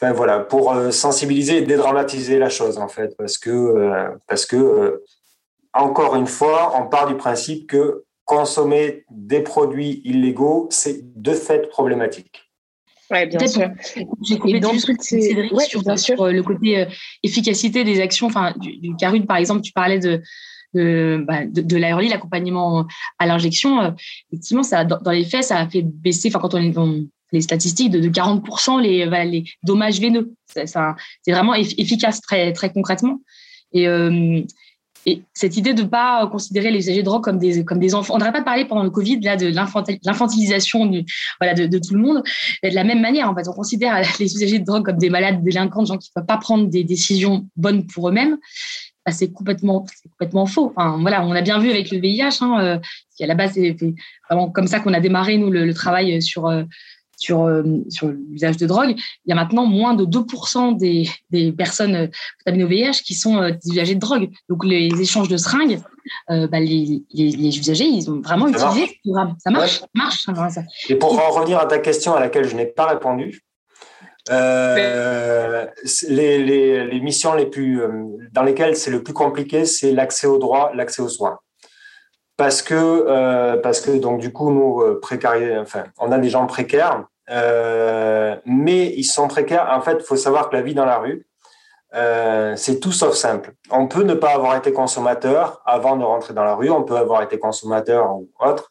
Enfin voilà, pour euh, sensibiliser et dédramatiser la chose en fait, parce que euh, parce que euh, encore une fois, on part du principe que consommer des produits illégaux, c'est de fait problématique. Oui, bien sûr. J'ai juste Cédric ouais, sur, sur le côté efficacité des actions, enfin du, du CARUD par exemple, tu parlais de de, bah, de, de l'accompagnement à l'injection, effectivement, ça, dans, dans, les faits, ça a fait baisser, enfin, quand on, on, les statistiques de, de 40% les, bah, les dommages veineux. C'est vraiment efficace très, très concrètement. Et, euh, et cette idée de ne pas considérer les usagers de drogue comme des, comme des enfants, on n'aurait pas parlé pendant le Covid là, de l'infantilisation de, tout le monde. de la même manière, en fait, on considère les usagers de drogue comme des malades délinquants, des gens qui ne peuvent pas prendre des décisions bonnes pour eux-mêmes. Bah, c'est complètement, complètement faux. Enfin, voilà, on a bien vu avec le VIH, hein, euh, à la base, c'est vraiment comme ça qu'on a démarré, nous, le, travail sur. Euh, sur, euh, sur l'usage de drogue, il y a maintenant moins de 2% des, des personnes contaminées au VIH qui sont euh, des usagers de drogue. Donc, les échanges de seringues, euh, bah, les, les, les, usagers, ils ont vraiment ça utilisé. Marche. Ça marche, ouais. marche. Et pour en revenir à ta question à laquelle je n'ai pas répondu, euh, les, les, les, missions les plus, dans lesquelles c'est le plus compliqué, c'est l'accès au droit, l'accès aux soins parce que euh, parce que donc du coup nous précarisés, enfin on a des gens précaires euh, mais ils sont précaires. En fait, faut savoir que la vie dans la rue, euh, c'est tout sauf simple. On peut ne pas avoir été consommateur avant de rentrer dans la rue, on peut avoir été consommateur ou autre.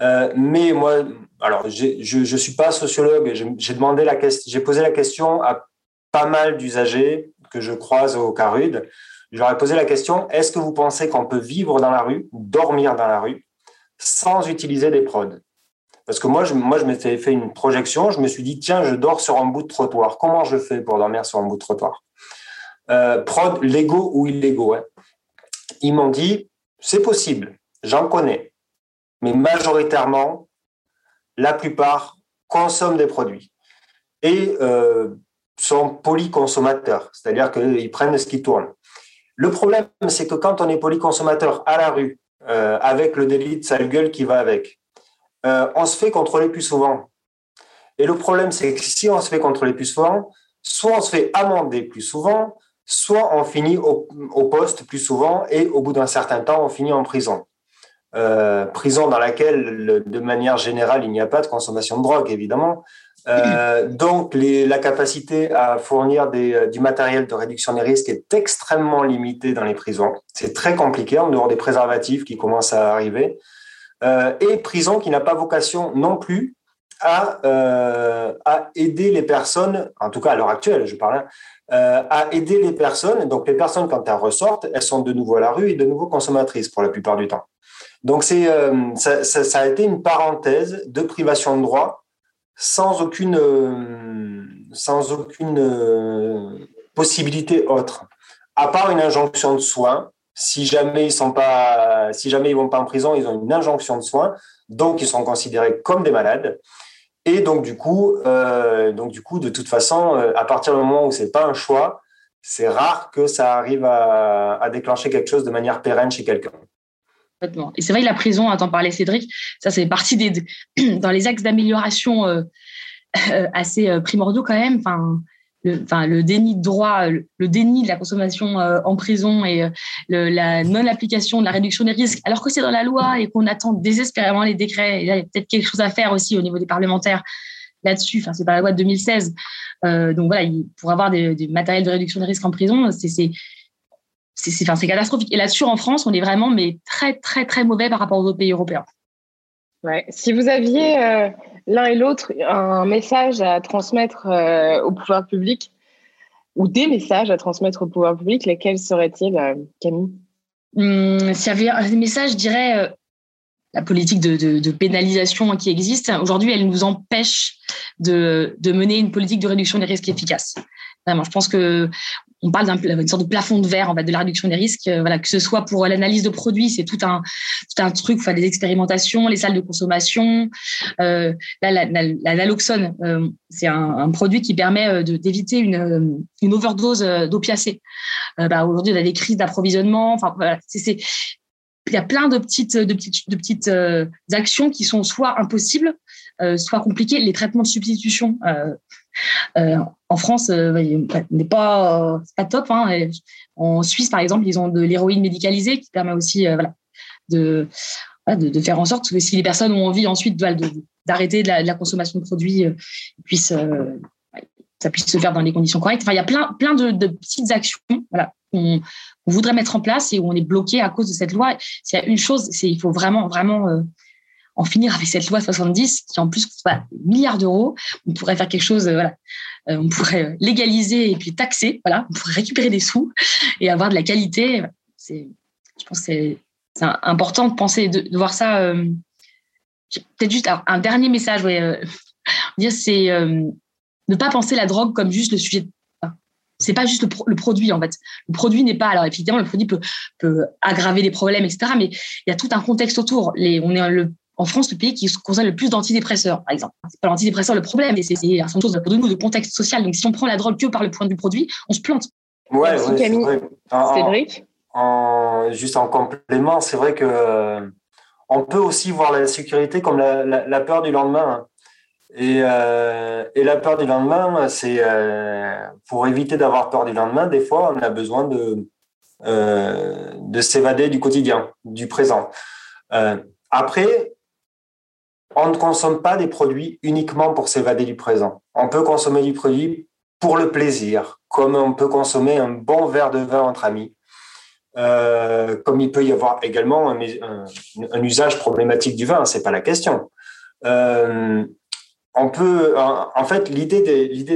Euh, mais moi, alors je ne suis pas sociologue, j'ai demandé la question, j'ai posé la question à pas mal d'usagers que je croise au Carud. Ai posé la question est-ce que vous pensez qu'on peut vivre dans la rue, dormir dans la rue, sans utiliser des prods? Parce que moi, je, moi, je m'étais fait une projection. Je me suis dit, tiens, je dors sur un bout de trottoir. Comment je fais pour dormir sur un bout de trottoir? Euh, Prod, légaux ou illégaux. Hein. Ils m'ont dit, c'est possible, j'en connais. Mais majoritairement, la plupart consomment des produits et euh, sont polyconsommateurs, c'est-à-dire qu'ils prennent ce qui tourne. Le problème, c'est que quand on est polyconsommateur à la rue, euh, avec le délit de sale gueule qui va avec, euh, on se fait contrôler plus souvent. Et le problème, c'est que si on se fait contrôler plus souvent, soit on se fait amender plus souvent, soit on finit au, poste plus souvent et au bout d'un certain temps, on finit en prison. Euh, prison dans laquelle, de manière générale, il n'y a pas de consommation de drogue, évidemment. Euh, donc, la capacité à fournir euh, du matériel de réduction des risques est extrêmement limitée dans les prisons. C'est très compliqué, en dehors des préservatifs qui commencent à arriver euh, et prison qui n'a pas vocation non plus à, aider les personnes, en tout cas à l'heure actuelle, je parle, euh, à aider les personnes. Donc les personnes, quand elles ressortent, elles sont de nouveau à la rue et de nouveau consommatrices pour la plupart du temps. Donc ça, ça, a été une parenthèse de privation de droit sans aucune euh, sans aucune euh, possibilité autre, à part une injonction de soins si jamais ils sont pas, si jamais ils vont pas en prison, ils ont une injonction de soins, donc ils sont considérés comme des malades. Et donc du coup, euh, donc du coup, de toute façon, à partir du moment où c'est pas un choix, c'est rare que ça arrive à, à, déclencher quelque chose de manière pérenne chez quelqu'un. Et c'est vrai que la prison, à t'en parler Cédric, ça c'est partie des dans les axes d'amélioration euh, assez primordiaux quand même. Enfin, le, déni de droit, le, déni de la consommation en prison et la non-application de la réduction des risques, alors que c'est dans la loi et qu'on attend désespérément les décrets. Et là, il y a peut-être quelque chose à faire aussi au niveau des parlementaires là-dessus. Enfin, c'est par la loi de 2016. donc voilà, pour avoir des, des matériels de réduction des risques en prison, c'est c'est enfin, catastrophique. Et là-dessus, en France, on est vraiment mais très, très, très mauvais par rapport aux autres pays européens. Ouais. Si vous aviez euh, l'un et l'autre un message à transmettre euh, au pouvoir public ou des messages à transmettre au pouvoir public, lesquels seraient-ils, euh, Camille? Hum, S'il y avait un message, je dirais la politique de, de, de, pénalisation qui existe. Aujourd'hui, elle nous empêche de, de mener une politique de réduction des risques efficace. Je pense que on parle d'une sorte de plafond de verre de la réduction des risques. Euh, que ce soit pour l'analyse de produits, c'est tout un, truc, des expérimentations, les salles de consommation. Euh, là, la, naloxone, euh, c'est un, produit qui permet d'éviter une, overdose d'opiacés. bah, Aujourd'hui, on a des crises d'approvisionnement. Il y a plein de petites, petites, de petites actions qui sont soit impossibles, soit compliquées. Les traitements de substitution, en France, euh, n'est pas, pas top. Hein. En Suisse, par exemple, ils ont de l'héroïne médicalisée qui permet aussi euh, de, faire en sorte que si les personnes ont envie ensuite d'arrêter de, la, consommation de produits, puissent, ça puisse se faire dans les conditions correctes. Enfin, il y a plein, de, petites actions qu'on voudrait mettre en place et où on est bloqué à cause de cette loi. S'il y a une chose, c'est il faut vraiment, vraiment en finir avec cette loi 70 qui en plus coûte voilà, milliards d'euros. On pourrait faire quelque chose, euh, voilà, euh, on pourrait légaliser et puis taxer, voilà, on pourrait récupérer des sous et avoir de la qualité. C'est, je pense c'est, important de penser, de, voir ça. Euh, peut-être juste un dernier message, ouais, dire c'est ne pas penser la drogue comme juste le sujet c'est pas juste le, produit en fait. Le produit n'est pas alors effectivement le produit peut, peut aggraver des problèmes etc. Mais il y a tout un contexte autour. Les, on est le en France, le pays qui consomme le plus d'antidépresseurs, par exemple. C'est pas l'antidépresseur le problème, mais c'est une chose de nous de contexte social. Donc, si on prend la drogue que par le point du produit, on se plante. Ouais, Merci, Camille. Cédric en, Juste en complément, c'est vrai que euh, on peut aussi voir la sécurité comme la, peur du lendemain. Hein. Et, euh, et, la peur du lendemain, c'est euh, pour éviter d'avoir peur du lendemain, des fois, on a besoin de, de s'évader du quotidien, du présent. après, on ne consomme pas des produits uniquement pour s'évader du présent. On peut consommer du produit pour le plaisir, comme on peut consommer un bon verre de vin entre amis, euh, comme il peut y avoir également un, usage problématique du vin, c'est pas la question. Euh, on peut, en, fait, l'idée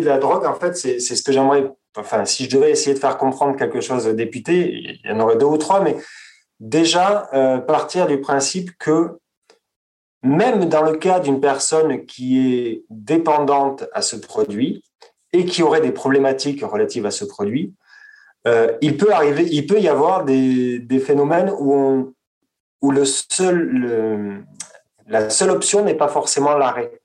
de, la drogue, en fait, c'est, ce que j'aimerais. Enfin, si je devais essayer de faire comprendre quelque chose aux députés, il y en aurait deux ou trois, mais déjà euh, partir du principe que même dans le cas d'une personne qui est dépendante à ce produit et qui aurait des problématiques relatives à ce produit, euh, il peut arriver, il peut y avoir des, phénomènes où, seul, la seule option n'est pas forcément l'arrêt.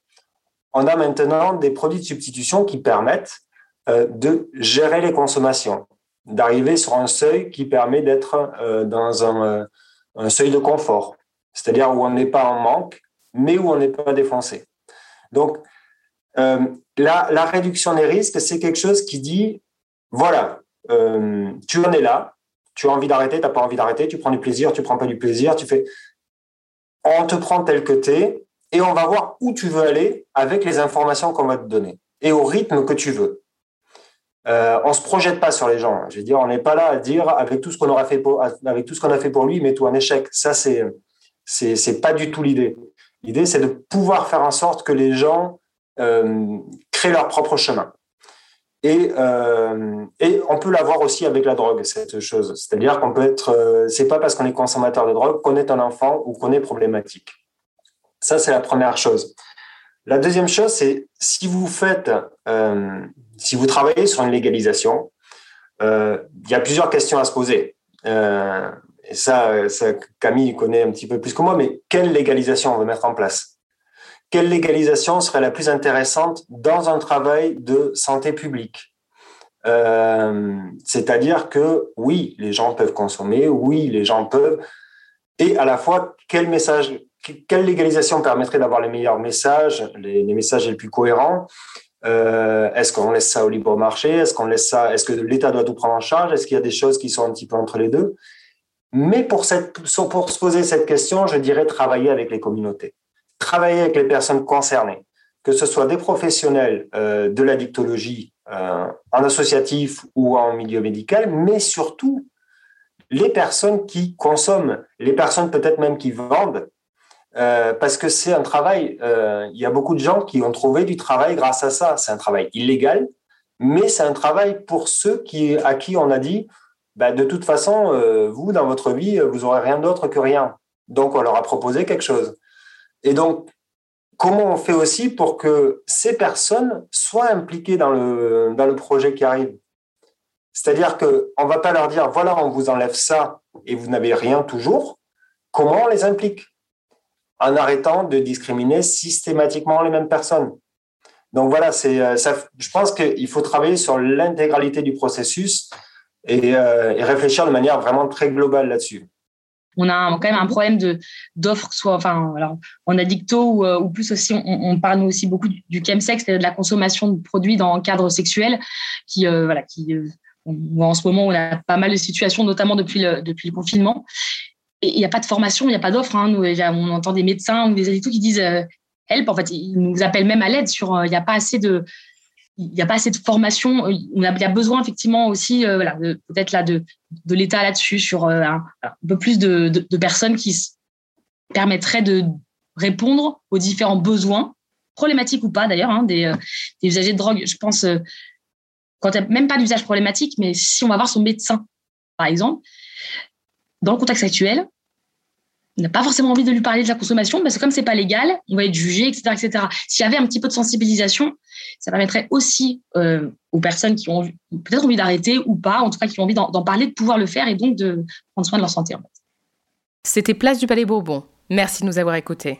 On a maintenant des produits de substitution qui permettent euh, de gérer les consommations, d'arriver sur un seuil qui permet d'être euh, dans un seuil de confort, c'est-à-dire où on n'est pas en manque mais où on n'est pas défoncé. Donc, euh, la, réduction des risques, c'est quelque chose qui dit, voilà, euh, tu en es là, tu as envie d'arrêter, tu n'as pas envie d'arrêter, tu prends du plaisir, tu prends pas du plaisir, tu fais... On te prend tel que tu es et on va voir où tu veux aller avec les informations qu'on va te donner et au rythme que tu veux. Euh, on se projette pas sur les gens. Je veux dire, on n'est pas là à dire avec tout ce qu'on aura fait pour, avec tout ce qu'on a fait pour lui, mets tout en échec. Ça, c'est, c'est, c'est pas du tout l'idée. L'idée, c'est de pouvoir faire en sorte que les gens euh, créent leur propre chemin. Et, euh, et on peut l'avoir aussi avec la drogue, cette chose. C'est-à-dire qu'on peut être, euh, c'est pas parce qu'on est consommateur de drogue qu'on est un enfant ou qu'on est problématique. Ça, c'est la première chose. La deuxième chose, c'est si vous faites, si vous travaillez sur une légalisation, il y a plusieurs questions à se poser. Et ça, ça, Camille connaît un petit peu plus que moi, mais quelle légalisation on veut mettre en place? Quelle légalisation serait la plus intéressante dans un travail de santé publique? Euh, C'est-à-dire que oui, les gens peuvent consommer, oui, les gens peuvent, et à la fois, quel message, quelle légalisation permettrait d'avoir les meilleurs messages, les, messages les plus cohérents? Est-ce qu'on laisse ça au libre marché? Est-ce qu'on laisse ça Est-ce que l'État doit tout prendre en charge? Est-ce qu'il y a des choses qui sont un petit peu entre les deux? Mais pour, se poser cette question, je dirais travailler avec les communautés, travailler avec les personnes concernées, que ce soit des professionnels de la dictologie en associatif ou en milieu médical, mais surtout les personnes qui consomment, les personnes peut-être même qui vendent, euh, parce que c'est un travail, euh, il y a beaucoup de gens qui ont trouvé du travail grâce à ça. C'est un travail illégal, mais c'est un travail pour ceux qui, à qui on a dit, bah, de toute façon, euh, vous, dans votre vie, vous aurez rien d'autre que rien. Donc, on leur a proposé quelque chose. Et donc, comment on fait aussi pour que ces personnes soient impliquées dans le, dans le projet qui arrive? C'est-à-dire qu'on ne va pas leur dire, voilà, on vous enlève ça et vous n'avez rien toujours. Comment on les implique? En arrêtant de discriminer systématiquement les mêmes personnes. Donc voilà, c'est, euh, ça, je pense qu'il faut travailler sur l'intégralité du processus et, euh, et, réfléchir de manière vraiment très globale là-dessus. On a quand même un problème de d'offres, soit enfin alors en addicto ou, euh, plus aussi, on, parle nous aussi beaucoup du, du chemsex, de la consommation de produits dans le cadre sexuel, qui voilà, qui en ce moment, on a pas mal de situations, notamment depuis le, depuis le confinement. Et il n'y a pas de formation, il n'y a pas d'offre. Hein. on entend des médecins ou des addicts qui disent euh, help. En fait, ils nous appellent même à l'aide sur euh, il n'y a pas assez de il n'y a pas assez de formation. On a, il y a besoin effectivement aussi, euh, voilà, peut-être là de, de l'État là-dessus, sur euh, un, peu plus de, de, personnes qui permettraient de répondre aux différents besoins, problématiques ou pas d'ailleurs, hein, des, usagers de drogue. Je pense quand même pas d'usage problématique, mais si on va voir son médecin, par exemple, dans le contexte actuel, on n'a pas forcément envie de lui parler de la consommation parce que comme c'est pas légal, on va être jugé, etc., etc. S'il y avait un petit peu de sensibilisation, ça permettrait aussi euh, aux personnes qui ont peut-être envie d'arrêter ou pas, en tout cas qui ont envie d'en parler, de pouvoir le faire et donc de prendre soin de leur santé. C'était Place du Palais Bourbon. Merci de nous avoir écoutés.